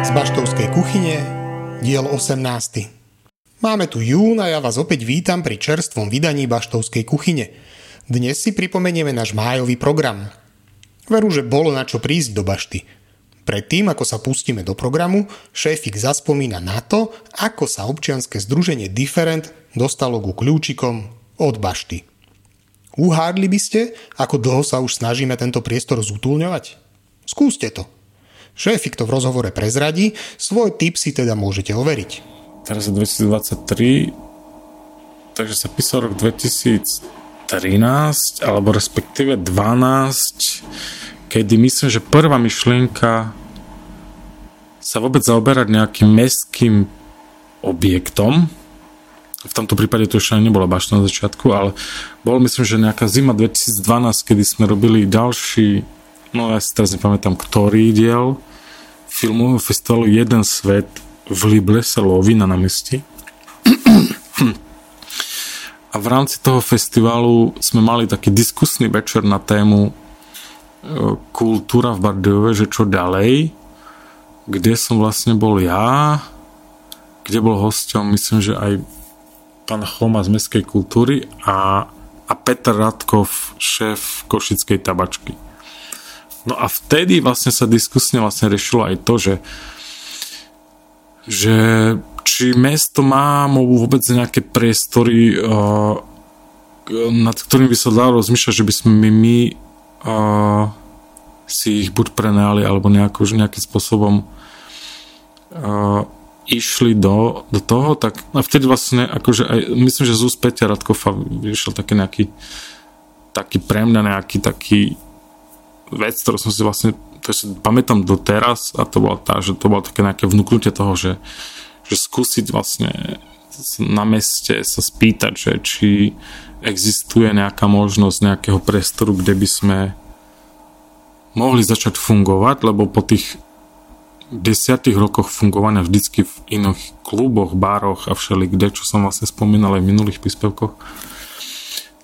Z Baštovskej kuchyne, diel 18. Máme tu jún a ja vás opäť vítam pri čerstvom vydaní Baštovskej kuchyne. Dnes si pripomenieme náš májový program. Veru, že bolo na čo prísť do Bašty. Predtým, ako sa pustíme do programu, šéfik zaspomína na to, ako sa občianske združenie Different dostalo ku kľúčikom od Bašty. Uhádli by ste, ako dlho sa už snažíme tento priestor zútulňovať? Skúste to. Šéfik to v rozhovore prezradí, svoj tip si teda môžete overiť teraz je 2023, takže sa písal rok 2013, alebo respektíve 12, kedy myslím, že prvá myšlienka sa vôbec zaoberať nejakým mestským objektom, v tomto prípade to ešte nebola bašta na začiatku, ale bol myslím, že nejaká zima 2012, kedy sme robili ďalší, no ja si teraz nepamätám, ktorý diel filmového festivalu Jeden svet v Lible sa loví na námestí. A v rámci toho festivalu sme mali taký diskusný večer na tému e, kultúra v Bardejove, že čo ďalej, kde som vlastne bol ja, kde bol hosťom, myslím, že aj pán Choma z Mestskej kultúry a, a Petr Radkov, šéf Košickej tabačky. No a vtedy vlastne sa diskusne vlastne riešilo aj to, že že či mesto má vôbec nejaké priestory, uh, nad ktorým by sa dalo rozmýšľať, že by sme my, my uh, si ich buď prenajali alebo nejako, nejakým spôsobom uh, išli do, do toho, tak a vtedy vlastne akože aj, myslím, že z úst Peťa Radkofa vyšiel taký nejaký taký pre mňa nejaký taký vec, ktorú som si vlastne to si pamätám doteraz a to bola tá, že to bolo také nejaké vnúknutie toho, že, že skúsiť vlastne na meste sa spýtať, že či existuje nejaká možnosť nejakého priestoru, kde by sme mohli začať fungovať, lebo po tých desiatých rokoch fungovania vždycky v iných kluboch, bároch a všeli kde, čo som vlastne spomínal aj v minulých príspevkoch,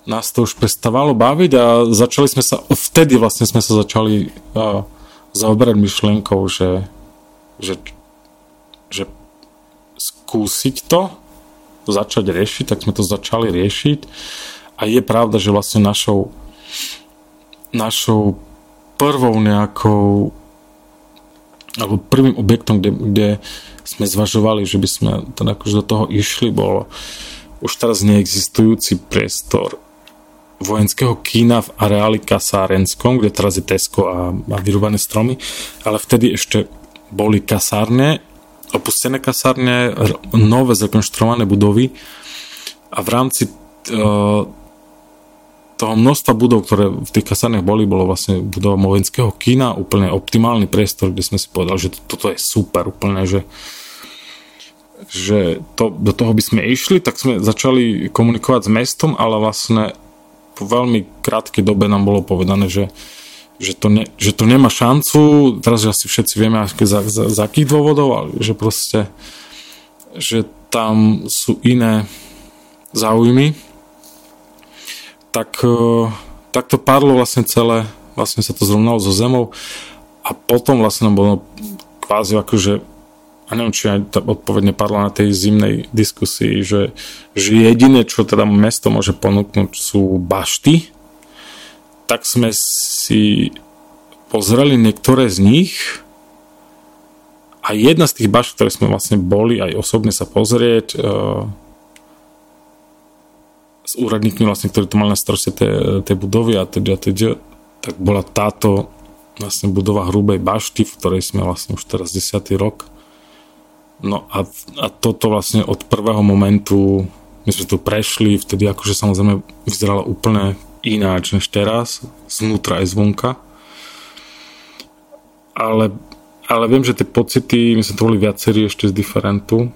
nás to už prestávalo baviť a začali sme sa, vtedy vlastne sme sa začali uh, zaoberať myšlienkou, že, že, že skúsiť to, začať riešiť, tak sme to začali riešiť. A je pravda, že vlastne našou našou prvou nejakou alebo prvým objektom, kde, kde sme zvažovali, že by sme teda akože do toho išli, bol už teraz neexistujúci priestor vojenského kína v areáli kasárenskom, kde teraz je Tesco a, a vyrúbané stromy, ale vtedy ešte boli kasárne, opustené kasárne, nové zrekonštruované budovy a v rámci uh, toho množstva budov, ktoré v tých kasárnech boli, bolo vlastne budova vojenského kína, úplne optimálny priestor, kde sme si povedali, že toto je super, úplne, že že to, do toho by sme išli, tak sme začali komunikovať s mestom, ale vlastne po veľmi krátkej dobe nám bolo povedané, že, že, to, ne, že to nemá šancu, teraz asi všetci vieme, za, za, za akých dôvodov, ale že proste že tam sú iné záujmy, tak, e, tak to padlo vlastne celé, vlastne sa to zrovnalo so zemou. A potom vlastne bolo kvázi akože a neviem, či aj tá odpoveď nepadla na tej zimnej diskusii, že, že jediné, čo teda mesto môže ponúknuť sú bašty, tak sme si pozreli niektoré z nich a jedna z tých bašt, ktoré sme vlastne boli aj osobne sa pozrieť uh, s úradníkmi vlastne, ktorí to mali na starosti tie budovy a teda, teda, tak bola táto vlastne budova hrubej bašty, v ktorej sme vlastne už teraz 10. rok No a, a toto vlastne od prvého momentu my sme tu prešli, vtedy akože samozrejme vyzeralo úplne ináč než teraz, znútra aj zvonka. Ale, ale viem, že tie pocity, my sme to boli viacerí ešte z diferentu,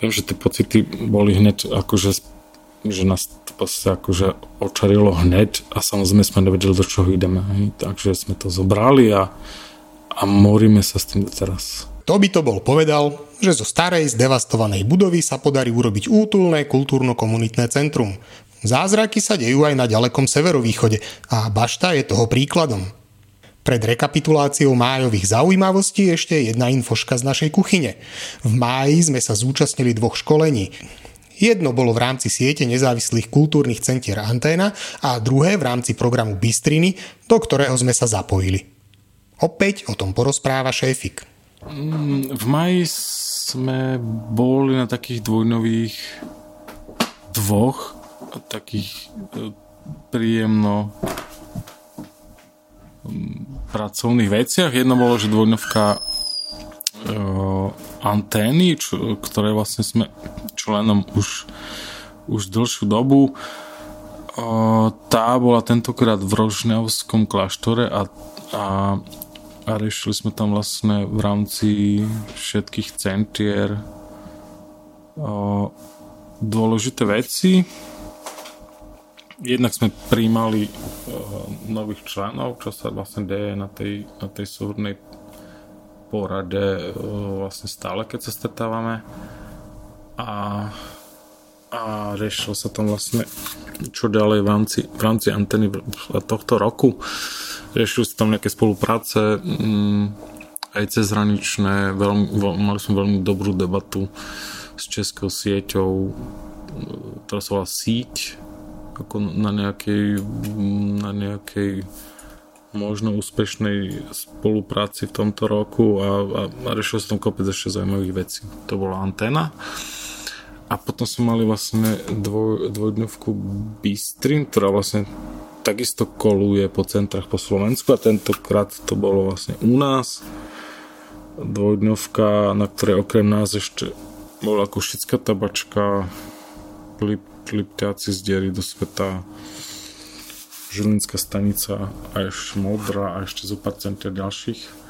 viem, že tie pocity boli hneď akože že nás to proste akože očarilo hneď a samozrejme sme nevedeli, do čoho ideme. Hej. Takže sme to zobrali a, a moríme sa s tým teraz. To by to bol povedal, že zo starej zdevastovanej budovy sa podarí urobiť útulné kultúrno-komunitné centrum. Zázraky sa dejú aj na ďalekom severovýchode a Bašta je toho príkladom. Pred rekapituláciou májových zaujímavostí ešte jedna infoška z našej kuchyne. V máji sme sa zúčastnili dvoch školení. Jedno bolo v rámci siete nezávislých kultúrnych centier Anténa a druhé v rámci programu Bystriny, do ktorého sme sa zapojili. Opäť o tom porozpráva šéfik. Mm, v maji sme boli na takých dvojnových dvoch takých e, príjemno pracovných veciach. Jedno bolo, že dvojnovka uh, antény, čo, ktoré vlastne sme členom už, už dlhšiu dobu. Uh, tá bola tentokrát v Rožňavskom kláštore a, a, a riešili sme tam vlastne v rámci všetkých centier dôležité veci. Jednak sme príjmali nových členov, čo sa vlastne deje na tej, na tej súhrnej porade vlastne stále, keď sa stretávame. A, a riešilo sa tam vlastne čo ďalej v rámci, v rámci anteny tohto roku. Riešili sa tam nejaké spolupráce um, aj cezhraničné, veľmi, veľ, mali sme veľmi dobrú debatu s českou sieťou, ktorá sa volá Síť, ako na nejakej, na nejakej možno úspešnej spolupráci v tomto roku a, a, a riešil som kopec ešte zaujímavých vecí. To bola anténa. A potom sme mali vlastne dvoj, dvojdňovku Bystrin, ktorá vlastne takisto koluje po centrách po Slovensku a tentokrát to bolo vlastne u nás. Dvojdňovka, na ktorej okrem nás ešte bola Košická tabačka, Lip, Lipťáci z diery do sveta, Žilinská stanica a ešte Modra a ešte zo pár centier ďalších.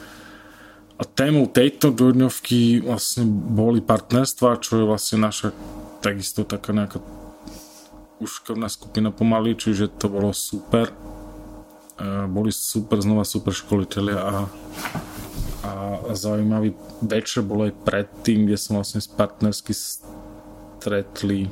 A témou tejto dvojdňovky vlastne boli partnerstva, čo je vlastne naša takisto taká nejaká už krvná skupina pomaly, čiže to bolo super. E, boli super, znova super školiteľia a, a, zaujímavý večer bol aj predtým, kde som vlastne s partnersky stretli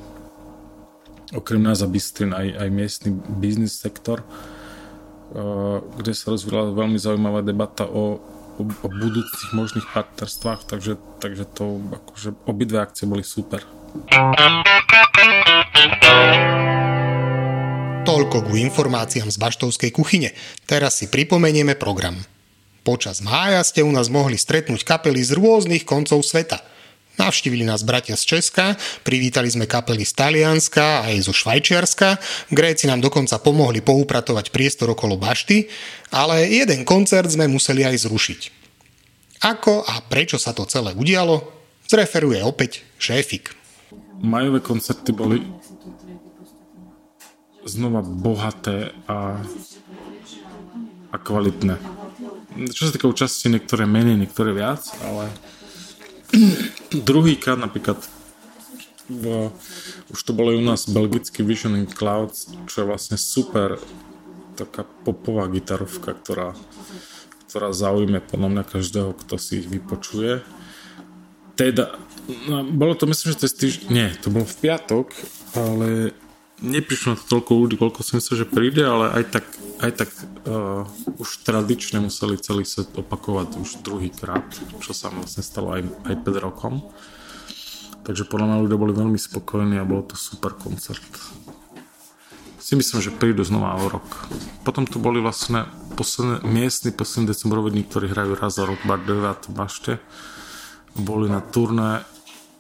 okrem nás a Bystrin aj, aj miestny biznis sektor, uh, kde sa rozvíjala veľmi zaujímavá debata o, o, o budúcich možných partnerstvách, takže, takže to akože obidve akcie boli super. Toľko ku informáciám z Baštovskej kuchyne. Teraz si pripomenieme program. Počas mája ste u nás mohli stretnúť kapely z rôznych koncov sveta – Navštívili nás bratia z Česka, privítali sme kapely z Talianska a aj zo Švajčiarska, Gréci nám dokonca pomohli poupratovať priestor okolo bašty, ale jeden koncert sme museli aj zrušiť. Ako a prečo sa to celé udialo, zreferuje opäť šéfik. Majové koncerty boli znova bohaté a, a kvalitné. Čo sa týka účasti, niektoré menej, niektoré viac, ale Druhýkrát napríklad v, už to bolo u nás belgický Vision in Clouds, čo je vlastne super taká popová gitarovka, ktorá, ktorá zaujme podľa mňa každého, kto si ich vypočuje. Teda, no, bolo to myslím, že to je týždeň, nie, to bolo v piatok, ale neprišlo na to toľko ľudí, koľko som myslel, že príde, ale aj tak, aj tak uh, už tradične museli celý set opakovať už druhý krát, čo sa vlastne stalo aj, aj 5 rokom. Takže podľa mňa ľudia boli veľmi spokojní a bol to super koncert. Si myslím, že prídu znova o rok. Potom tu boli vlastne posledné, miestni poslední decembroví dní, ktorí hrajú raz za rok bar 9 Bašte. Boli na turné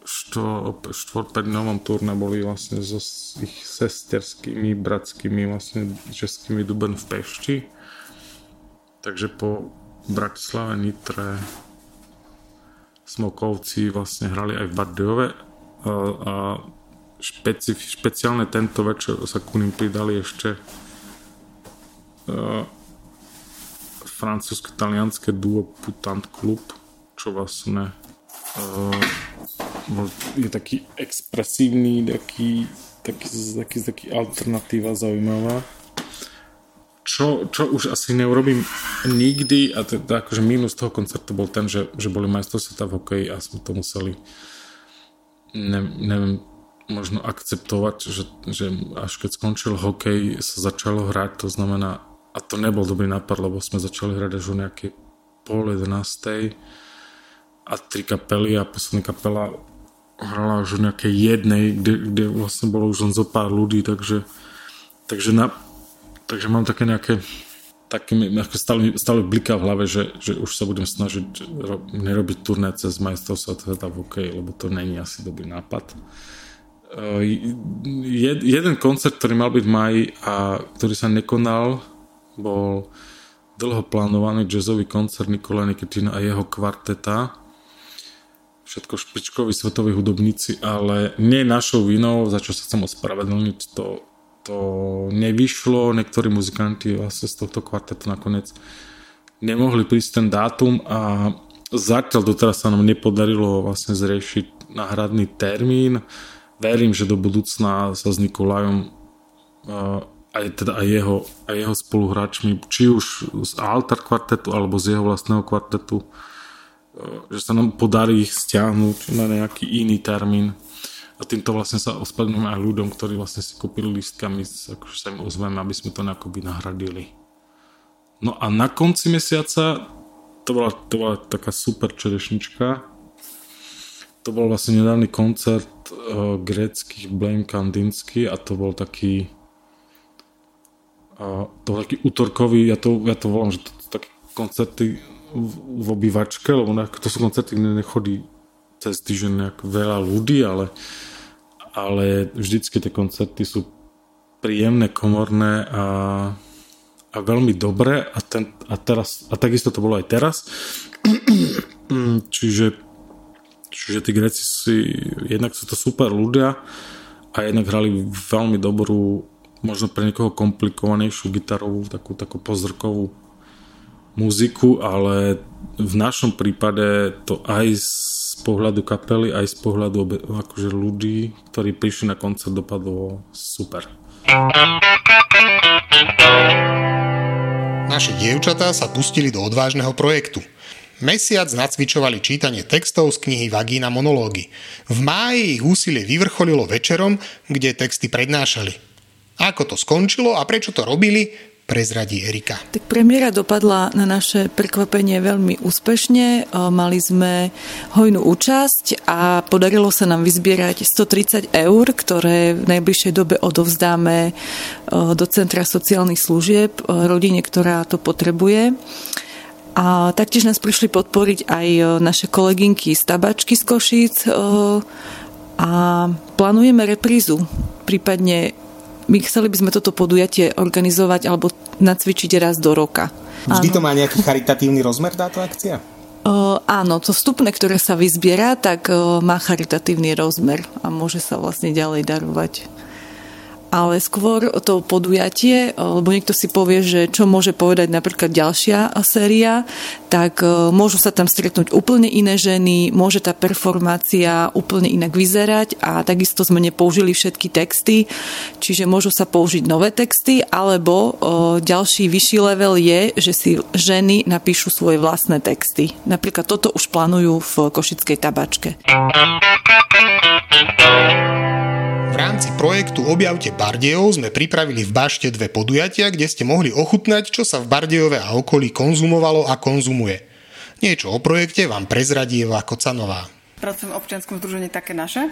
što, 4-5 dňovom turné boli vlastne so ich sesterskými, bratskými vlastne českými Duben v Pešti. Takže po Bratislave, Nitre, Smokovci vlastne hrali aj v Bardejove a, a špeci, špeciálne tento večer sa ku ním pridali ešte uh, francúzsko-talianské duo Putant Club, čo vlastne uh, je taký expresívny, taký, taký, taký, taký alternatíva zaujímavá. Čo, čo už asi neurobím nikdy a teda akože mínus toho koncertu bol ten, že, že boli majstrovstvá v hokeji a sme to museli ne, neviem, možno akceptovať, že, že až keď skončil hokej sa začalo hrať, to znamená a to nebol dobrý nápad, lebo sme začali hrať až o nejaké pol 11. a tri kapely a posledná kapela hrala už o nejakej jednej, kde, kde vlastne bolo už len zo pár ľudí, takže, takže, na, takže mám také nejaké také mi stále, stále bliká v hlave, že, že už sa budem snažiť ro, nerobiť turné cez majstrovstvo sveta v hokeji, lebo to není asi dobrý nápad. Uh, jed, jeden koncert, ktorý mal byť v maji a ktorý sa nekonal, bol dlho plánovaný jazzový koncert Nikola Nikitina a jeho kvarteta. Všetko špičkoví svetoví hudobníci, ale nie našou vinou, za čo sa chcem ospravedlniť, to, to nevyšlo. Niektorí muzikanti vlastne z tohto kvartetu nakoniec nemohli prísť ten dátum a zatiaľ doteraz sa nám nepodarilo vlastne zriešiť náhradný termín. Verím, že do budúcna sa s Nikolajom aj, teda aj, jeho, aj jeho spoluhráčmi, či už z Altar kvartetu alebo z jeho vlastného kvartetu, e, že sa nám podarí ich stiahnuť na nejaký iný termín. A týmto vlastne sa ospravedlňujem aj ľuďom, ktorí vlastne si kúpili lístkami, akože sa im ozveme, aby sme to by nahradili. No a na konci mesiaca to bola, to bola taká super čerešnička. To bol vlastne nedávny koncert uh, gréckých Blame Kandinsky a to bol taký a to bol taký útorkový, ja to, ja to volám, že to, to také koncerty v, v obývačke, lebo ne, to sú koncerty, kde nechodí cez týždeň nejak veľa ľudí, ale, ale vždycky tie koncerty sú príjemné, komorné a, a veľmi dobré a, ten, a, teraz, a takisto to bolo aj teraz. čiže, čiže tí Greci si, jednak sú to super ľudia a jednak hrali veľmi dobrú možno pre niekoho komplikovanejšiu gitarovú, takú, takú pozrkovú muziku, ale v našom prípade to aj z pohľadu kapely, aj z pohľadu akože ľudí, ktorí prišli na koncert, dopadlo super. Naše dievčatá sa pustili do odvážneho projektu. Mesiac nacvičovali čítanie textov z knihy Vagína monológy. V máji ich úsilie vyvrcholilo večerom, kde texty prednášali. Ako to skončilo a prečo to robili, prezradí Erika. Tak premiéra dopadla na naše prekvapenie veľmi úspešne. Mali sme hojnú účasť a podarilo sa nám vyzbierať 130 eur, ktoré v najbližšej dobe odovzdáme do Centra sociálnych služieb rodine, ktorá to potrebuje. A taktiež nás prišli podporiť aj naše kolegynky z tabačky z Košíc a plánujeme reprízu, prípadne my chceli by sme toto podujatie organizovať alebo nacvičiť raz do roka. Vždy to má nejaký charitatívny rozmer táto akcia? Uh, áno, to vstupné, ktoré sa vyzbiera, tak uh, má charitatívny rozmer a môže sa vlastne ďalej darovať ale skôr to podujatie, lebo niekto si povie, že čo môže povedať napríklad ďalšia séria, tak e, môžu sa tam stretnúť úplne iné ženy, môže tá performácia úplne inak vyzerať a takisto sme nepoužili všetky texty, čiže môžu sa použiť nové texty, alebo ďalší vyšší level je, že si ženy napíšu svoje vlastné texty. Napríklad toto už plánujú v Košickej tabačke projektu Objavte Bardejov sme pripravili v Bašte dve podujatia, kde ste mohli ochutnať, čo sa v Bardejove a okolí konzumovalo a konzumuje. Niečo o projekte vám prezradí Eva Kocanová. Pracujem v občianskom združení Také naše.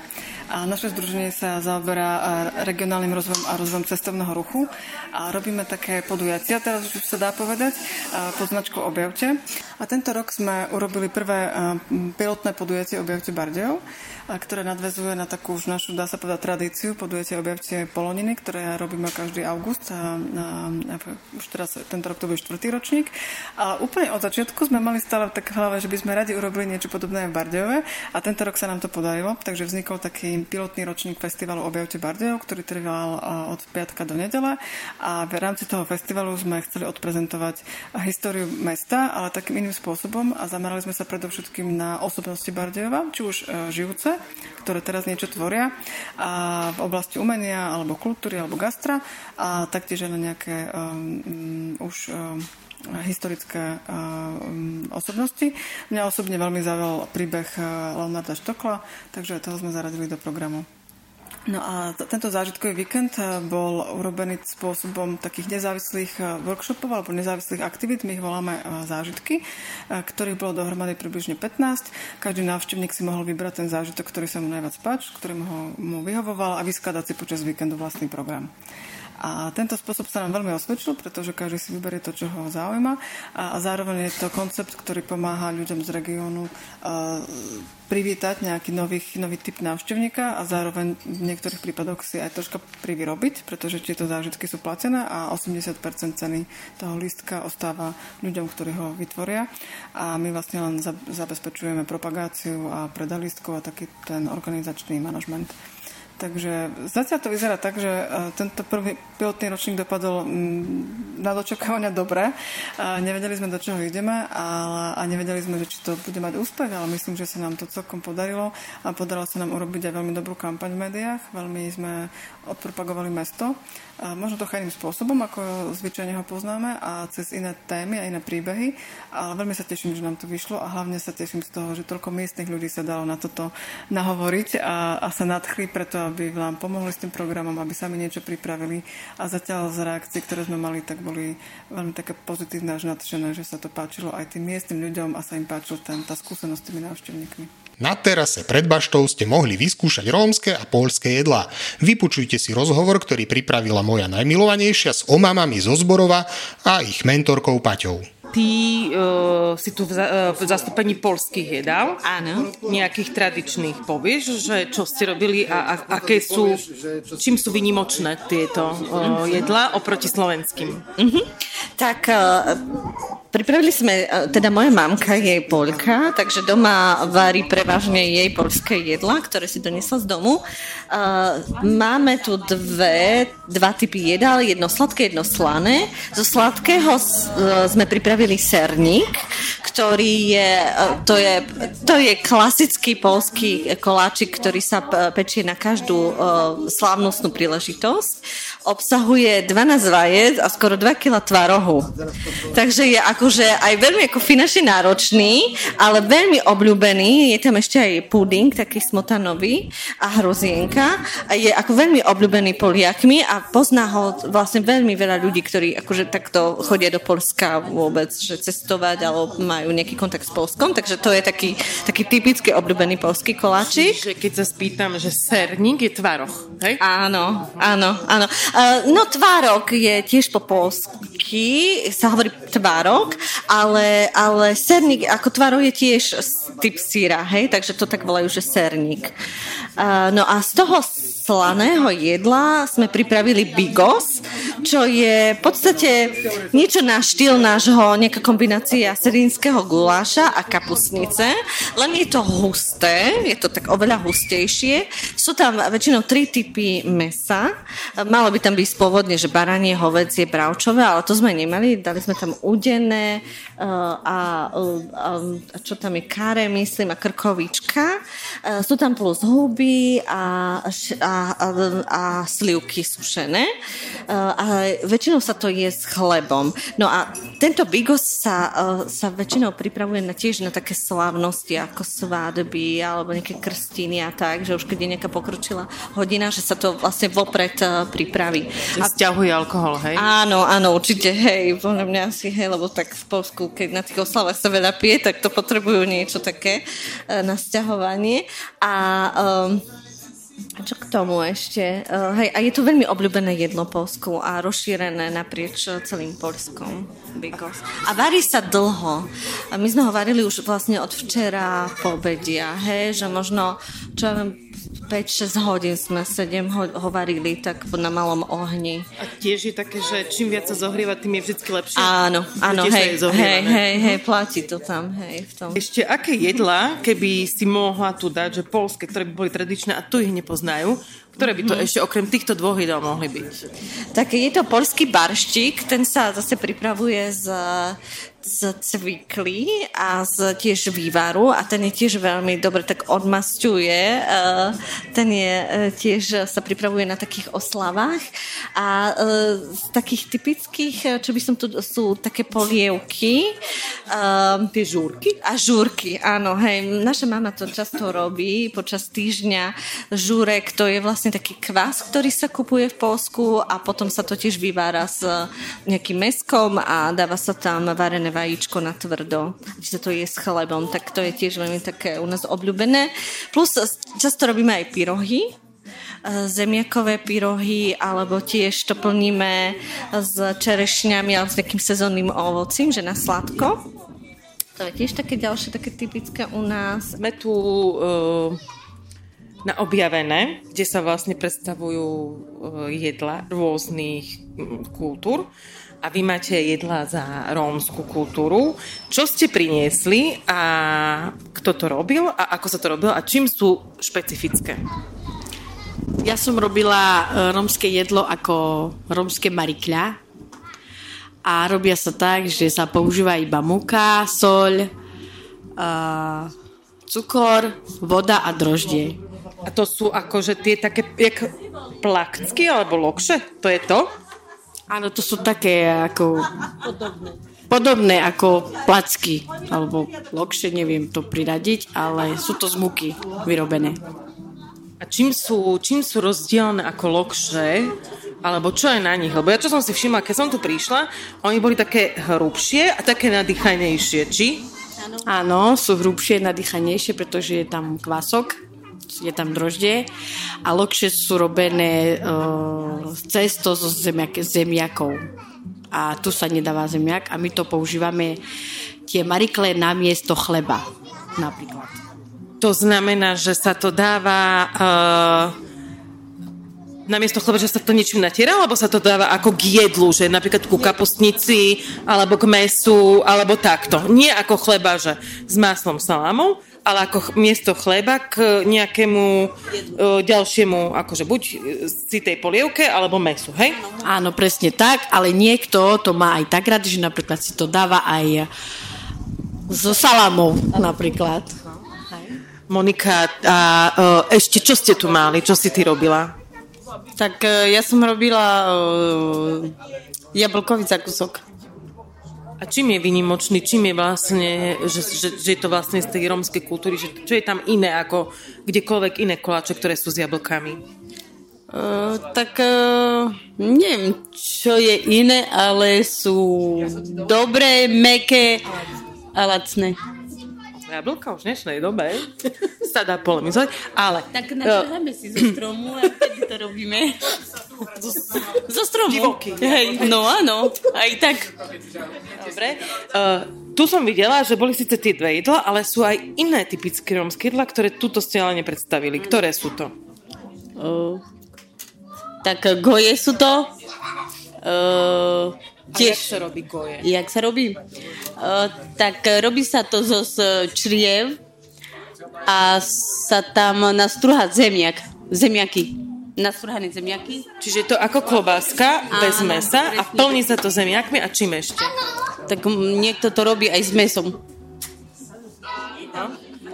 A naše združenie sa zaoberá regionálnym rozvojom a rozvojom cestovného ruchu. A robíme také podujatia, teraz už sa dá povedať, pod značkou Objavte. A tento rok sme urobili prvé pilotné podujatie Objavte Bardejov ktoré nadvezuje na takú už našu, dá sa povedať, tradíciu. Podujete objavte Poloniny, ktoré robíme každý august a, a, a už teraz tento rok to bude štvrtý ročník. A úplne od začiatku sme mali stále tak v hlave, že by sme radi urobili niečo podobné v Bardejove a tento rok sa nám to podarilo, takže vznikol taký pilotný ročník festivalu Objavte Bardejov, ktorý trval od piatka do nedele. A v rámci toho festivalu sme chceli odprezentovať históriu mesta, ale takým iným spôsobom. A zamerali sme sa predovšetkým na osobnosti Bardejova, či už e, ktoré teraz niečo tvoria a v oblasti umenia alebo kultúry alebo gastra a taktiež aj na nejaké um, už um, historické um, osobnosti. Mňa osobne veľmi zaujal príbeh uh, Leonarda Štokla, takže toho sme zaradili do programu. No a tento zážitkový víkend eh, bol urobený spôsobom takých nezávislých eh, workshopov alebo nezávislých aktivít, my ich voláme eh, zážitky, ktorých bolo dohromady približne 15. Každý návštevník si mohol vybrať ten zážitok, ktorý sa mu najviac páči, ktorý mu, ho, mu vyhovoval a vyskladať si počas víkendu vlastný program. A tento spôsob sa nám veľmi osvedčil, pretože každý si vyberie to, čo ho zaujíma a, a zároveň je to koncept, ktorý pomáha ľuďom z regiónu privítať nejaký nový, nový typ návštevníka a zároveň v niektorých prípadoch si aj troška privyrobiť, pretože tieto zážitky sú platené a 80% ceny toho lístka ostáva ľuďom, ktorí ho vytvoria a my vlastne len zabezpečujeme propagáciu a predalístkov a taký ten organizačný manažment. Takže zatiaľ to vyzerá tak, že e, tento prvý pilotný ročník dopadol na dočakávania dobre. Nevedeli sme, do čoho ideme ale, a nevedeli sme, či to bude mať úspech, ale myslím, že sa nám to celkom podarilo a podarilo sa nám urobiť aj veľmi dobrú kampaň v médiách. Veľmi sme odpropagovali mesto možno trocha iným spôsobom, ako zvyčajne ho poznáme a cez iné témy a iné príbehy. Ale veľmi sa teším, že nám to vyšlo a hlavne sa teším z toho, že toľko miestnych ľudí sa dalo na toto nahovoriť a, a sa nadchli preto, aby vám pomohli s tým programom, aby sami niečo pripravili. A zatiaľ z reakcií, ktoré sme mali, tak boli veľmi také pozitívne až nadšené, že sa to páčilo aj tým miestnym ľuďom a sa im páčila tá skúsenosť s tými návštevníkmi. Na terase pred baštou ste mohli vyskúšať rómske a polské jedlá. Vypočujte si rozhovor, ktorý pripravila moja najmilovanejšia s omamami zo Zborova a ich mentorkou Paťou. Ty uh, si tu v, uh, v zastúpení polských jedál. Áno. Nejakých tradičných. Povieš, že čo ste robili a, a aké sú, čím sú vynimočné tieto uh, jedlá oproti slovenským? Uh-huh. Tak uh, Pripravili sme, e, teda moja mamka je Poľka, takže doma varí prevažne jej poľské jedla, ktoré si donesla z domu. E, máme tu dve, dva typy jedál, jedno sladké, jedno slané. Zo sladkého e, sme pripravili serník, ktorý je, to je, to je klasický polský koláčik, ktorý sa pečie na každú slávnostnú príležitosť obsahuje 12 vajec a skoro 2 kg tvarohu. Takže je akože aj veľmi ako finančne náročný, ale veľmi obľúbený. Je tam ešte aj puding, taký smotanový a hrozienka. A je ako veľmi obľúbený Poliakmi a pozná ho vlastne veľmi veľa ľudí, ktorí akože takto chodia do Polska vôbec, že cestovať alebo majú nejaký kontakt s Polskom. Takže to je taký, taký typický obľúbený polský koláčik. Že keď sa spýtam, že serník je tvaroch, hej? Áno, áno, áno. Uh, no tvárok je tiež po polsky, sa hovorí tvárok, ale, ale serník ako tvárok je tiež typ síra, hej, takže to tak volajú, že serník. Uh, no a z toho slaného jedla sme pripravili bigos, čo je v podstate niečo na štýl nášho, nejaká kombinácia srdínskeho guláša a kapusnice, len je to husté, je to tak oveľa hustejšie. Sú tam väčšinou tri typy mesa. Malo by tam byť pôvodne, že baranie, hovedzie, bravčové, ale to sme nemali. Dali sme tam udené uh, a, uh, a čo tam je, kare, myslím, a krkovička. Uh, sú tam plus huby a, a a, a slivky sušené. A väčšinou sa to je s chlebom. No a tento bigos sa, sa väčšinou pripravuje na, tiež na také slávnosti ako svádby alebo nejaké krstiny a tak, že už keď je nejaká pokročila hodina, že sa to vlastne vopred pripraví. A stiahuje alkohol, hej? Áno, áno, určite, hej, podľa mňa asi, hej, lebo tak v Polsku, keď na tých oslavách sa veľa pije, tak to potrebujú niečo také e, na stiahovanie. A um, čo k tomu ešte? Uh, hej, a je to veľmi obľúbené jedlo Polsku a rozšírené naprieč celým Polskom. Bigos. A varí sa dlho. A my sme ho varili už vlastne od včera po obedia, hej, že možno, čo ja viem, 5-6 hodín sme 7 ho, ho varili tak na malom ohni. A tiež je také, že čím viac sa zohrieva, tým je vždy lepšie? Áno, áno, hej, hej, hej, hej, platí to tam, hej, v tom. Ešte aké jedla, keby si mohla tu dať, že polské, ktoré by boli tradičné a tu ich nepoznajú, ktoré by to mm-hmm. ešte okrem týchto dvoch jedál mohli byť? Tak je to polský barštík, ten sa zase pripravuje z z cvikly a z tiež vývaru a ten je tiež veľmi dobre tak odmasťuje. Uh, ten je uh, tiež sa pripravuje na takých oslavách a uh, z takých typických, čo by som tu, sú také polievky. Tie žúrky? A žúrky, áno, hej. Naša mama to často robí počas týždňa. Žúrek, to je vlastne taký kvás, ktorý sa kupuje v Polsku a potom sa to tiež vyvára s nejakým meskom a dáva sa tam varené vajíčko na tvrdo, kde sa to je s chlebom, tak to je tiež veľmi také u nás obľúbené. Plus často robíme aj pyrohy, e, zemiakové pyrohy, alebo tiež to plníme s čerešňami alebo s nejakým sezónnym ovocím, že na sladko. To je tiež také ďalšie, také typické u nás. Sme tu uh, na objavené, kde sa vlastne predstavujú uh, jedla rôznych kultúr a vy máte jedla za rómsku kultúru. Čo ste priniesli a kto to robil a ako sa to robilo a čím sú špecifické? Ja som robila e, rómske jedlo ako rómske marikľa a robia sa tak, že sa používa iba muka, soľ, uh, cukor, voda a droždie. A to sú akože tie také, jak placky alebo lokše? To je to? Áno, to sú také ako... Podobné. Podobné ako placky, alebo lokše, neviem to priradiť, ale sú to z muky vyrobené. A čím sú, čím sú rozdielne ako lokše, alebo čo je na nich? Lebo ja čo som si všimla, keď som tu prišla, oni boli také hrubšie a také nadýchanejšie, či? Áno, sú hrubšie, nadýchanejšie, pretože je tam kvások je tam droždie a lokše sú robené uh, cesto zo zemiak, zemiakov. A tu sa nedáva zemiak a my to používame tie marikle na miesto chleba napríklad. To znamená, že sa to dáva uh, na miesto chleba, že sa to niečím natiera, alebo sa to dáva ako k jedlu, že napríklad ku kapustnici, alebo k mesu, alebo takto. Nie ako chleba, že s maslom, salámou, ale ako miesto chleba k nejakému uh, ďalšiemu, akože buď si tej polievke, alebo mesu, hej? Áno, presne tak, ale niekto to má aj tak rád, že napríklad si to dáva aj so salamou napríklad. Monika, a uh, ešte čo ste tu mali? Čo si ty robila? Tak uh, ja som robila uh, jablkový zakusok. A čím je vynimočný, čím je vlastne, že, že, že je to vlastne z tej rómskej kultúry, že čo je tam iné ako kdekoľvek iné koláče, ktoré sú s jablkami? Uh, tak uh, neviem, čo je iné, ale sú dobré, meké a lacné. Jablka už v dnešnej dobe sa dá polemizovať, ale... Tak načaháme uh, si zo stromu a vtedy to robíme. Zo, zo stromu. Divoký. Hej, no áno, aj tak. Dobre. Uh, tu som videla, že boli síce tie dve jedla, ale sú aj iné typické rómske jedla, ktoré tuto ste ale nepredstavili. Ktoré sú to? Uh, tak goje sú to. Uh, Tiež sa robí goje. Jak sa robí? Uh, tak robí sa to zo čriev a sa tam nastruha zemiak. Zemiaky. Nastruhané zemiaky. Čiže to ako klobáska bez mesa a plní sa to zemiakmi a čím ešte? Tak niekto to robí aj s mesom. No.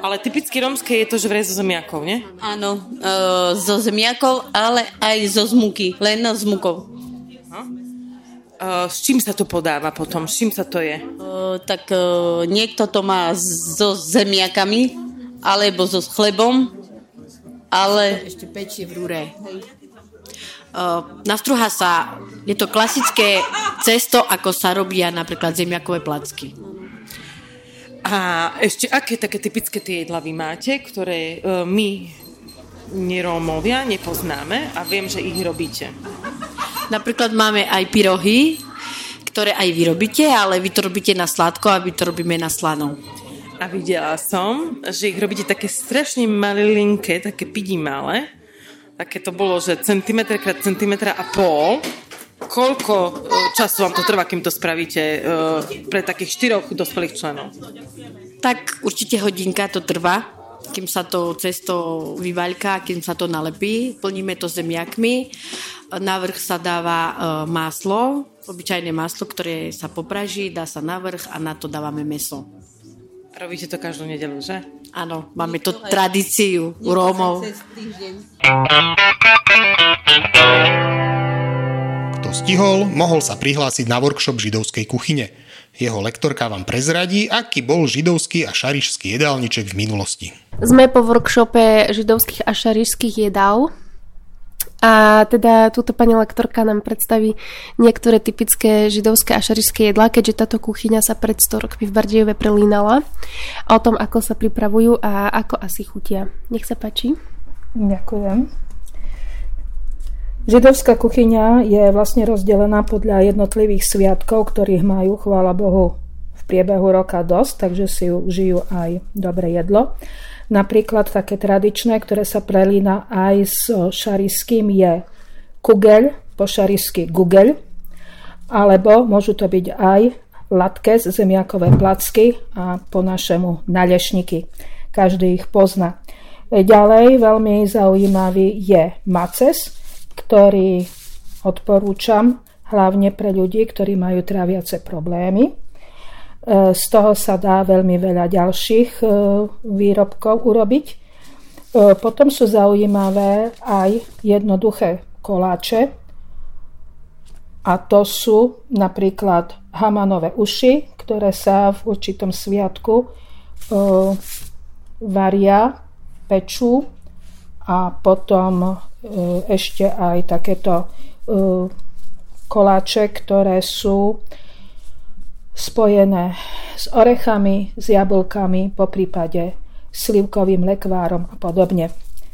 Ale typicky rómske je to, že vraj zo zemiakov, nie? Áno, uh, zo zemiakov, ale aj zo zmuky, len z mukou. Uh, s čím sa to podáva potom? S čím sa to je? Uh, tak uh, niekto to má so zemiakami, alebo so chlebom, ale... Ešte pečie v rúre. Uh, nastruha sa, je to klasické cesto, ako sa robia napríklad zemiakové placky. A ešte aké také typické tie jedla vy máte, ktoré uh, my nerómovia nepoznáme a viem, že ich robíte? Napríklad máme aj pyrohy, ktoré aj vy robíte, ale vy to robíte na sladko a my to robíme na slano. A videla som, že ich robíte také strašne malilinké, také pidi malé. Také to bolo, že centimetr krát centimetra a pol. Koľko e, času vám to trvá, kým to spravíte uh, pre takých štyroch dospelých členov? Tak určite hodinka to trvá, kým sa to cesto vyvaľká, kým sa to nalepí. Plníme to zemiakmi na vrch sa dáva uh, maslo, Obyčajné maslo, ktoré sa popraží, dá sa na vrch a na to dávame meso. Robíte to každú nedelu, že? Áno, máme to tradíciu u Rómov. Kto stihol, mohol sa prihlásiť na workshop židovskej kuchyne. Jeho lektorka vám prezradí, aký bol židovský a šarišský jedálniček v minulosti. Sme po workshope židovských a šarišských jedál a teda túto pani lektorka nám predstaví niektoré typické židovské a šarišské jedlá, keďže táto kuchyňa sa pred 100 rokmi v Bardejove prelínala. O tom, ako sa pripravujú a ako asi chutia. Nech sa páči. Ďakujem. Židovská kuchyňa je vlastne rozdelená podľa jednotlivých sviatkov, ktorých majú, chvála Bohu, v priebehu roka dosť, takže si žijú aj dobre jedlo. Napríklad také tradičné, ktoré sa prelína aj s šariským je kugel, po šarisky gugel, alebo môžu to byť aj latkes, zemiakové placky a po našemu nalešniky. Každý ich pozná. Ďalej veľmi zaujímavý je maces, ktorý odporúčam hlavne pre ľudí, ktorí majú tráviace problémy. E, z toho sa dá veľmi veľa ďalších e, výrobkov urobiť. E, potom sú zaujímavé aj jednoduché koláče. A to sú napríklad hamanové uši, ktoré sa v určitom sviatku varia, pečú a potom ešte aj takéto koláče, ktoré sú spojené s orechami, s jablkami, po prípade slivkovým lekvárom a podobne.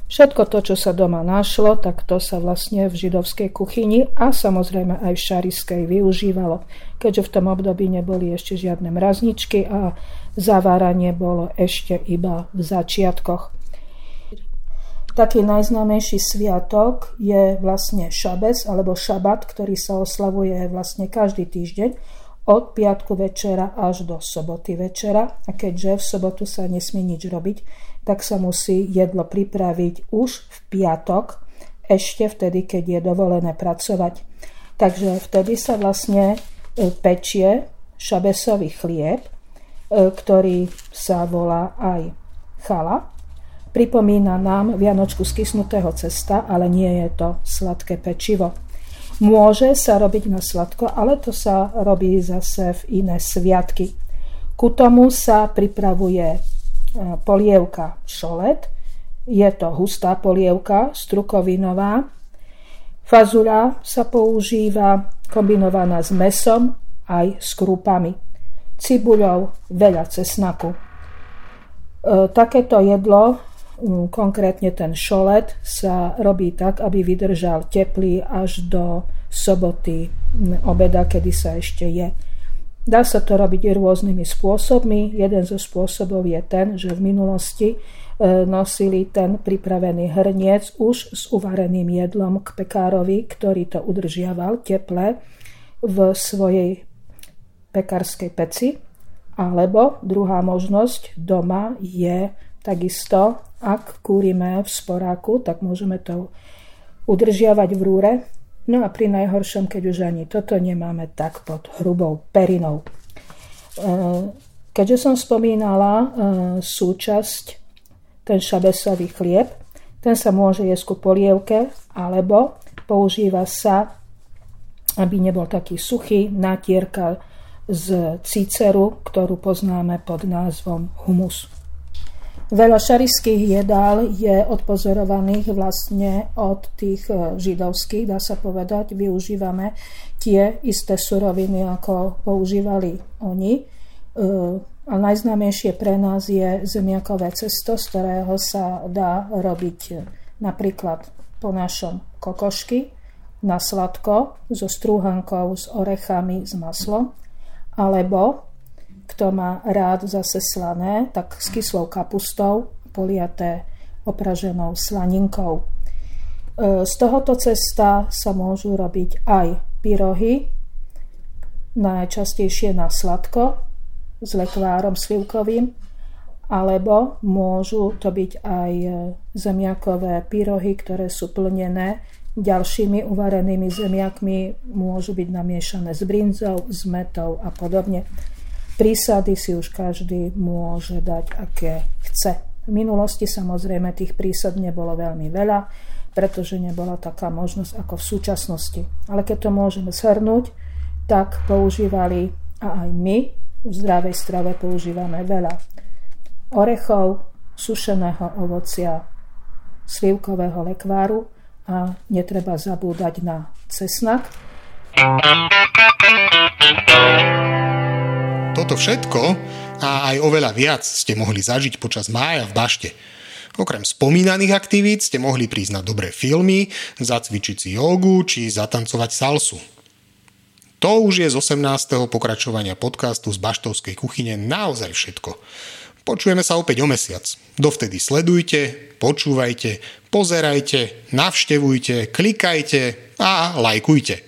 Všetko to, čo sa doma našlo, tak to sa vlastne v židovskej kuchyni a samozrejme aj v šariskej využívalo, keďže v tom období neboli ešte žiadne mrazničky a zaváranie bolo ešte iba v začiatkoch. Taký najznámejší sviatok je vlastne šabes alebo šabat, ktorý sa oslavuje vlastne každý týždeň od piatku večera až do soboty večera a keďže v sobotu sa nesmie nič robiť, tak sa musí jedlo pripraviť už v piatok, ešte vtedy, keď je dovolené pracovať. Takže vtedy sa vlastne e, pečie šabesový chlieb, e, ktorý sa volá aj chala. Pripomína nám vianočku skysnutého cesta, ale nie je to sladké pečivo. Môže sa robiť na sladko, ale to sa robí zase v iné sviatky. Ku tomu sa pripravuje e, polievka šolet. Je to hustá polievka, strukovinová. Fazula sa používa kombinovaná s mesom aj s krúpami. Cibuľou, veľa cesnaku. E, takéto jedlo konkrétne ten šolet sa robí tak, aby vydržal teplý až do soboty mm, obeda, kedy sa ešte je. Dá sa to robiť rôznymi spôsobmi. Jeden zo spôsobov je ten, že v minulosti e, nosili ten pripravený hrniec už s uvareným jedlom k pekárovi, ktorý to udržiaval teple v svojej pekárskej peci. Alebo druhá možnosť doma je takisto ak kúrime v sporáku, tak môžeme to udržiavať v rúre. No a pri najhoršom, keď už ani toto nemáme, tak pod hrubou perinou. E, keďže som spomínala e, súčasť, ten šabesový chlieb, ten sa môže jesť ku polievke, alebo používa sa, aby nebol taký suchý, natierka z cíceru, ktorú poznáme pod názvom humus. Veľa šarišských jedál je odpozorovaných vlastne od tých e, židovských, dá sa povedať. Využívame tie isté suroviny, ako používali oni. E, a najznámejšie pre nás je zemiakové cesto, z ktorého sa dá robiť e, napríklad po našom kokošky na sladko so strúhankou, s orechami, s maslom, alebo kto má rád zase slané, tak s kyslou kapustou, poliaté opraženou slaninkou. E, z tohoto cesta sa môžu robiť aj pyrohy, najčastejšie na sladko, s lekvárom slivkovým, alebo môžu to byť aj zemiakové pyrohy, ktoré sú plnené ďalšími uvarenými zemiakmi môžu byť namiešané s brinzou, s metou a podobne. Prísady si už každý môže dať, aké chce. V minulosti samozrejme tých prísad nebolo veľmi veľa, pretože nebola taká možnosť ako v súčasnosti. Ale keď to môžeme shrnúť, tak používali a aj my v zdravej strave používame veľa orechov, sušeného ovocia, slivkového lekváru, a netreba zabúdať na cesnak. Toto všetko a aj oveľa viac ste mohli zažiť počas mája v Bašte. Okrem spomínaných aktivít ste mohli prísť na dobré filmy, zacvičiť si jogu či zatancovať salsu. To už je z 18. pokračovania podcastu z Baštovskej kuchyne naozaj všetko. Počujeme sa opäť o mesiac. Dovtedy sledujte, počúvajte, pozerajte, navštevujte, klikajte a lajkujte.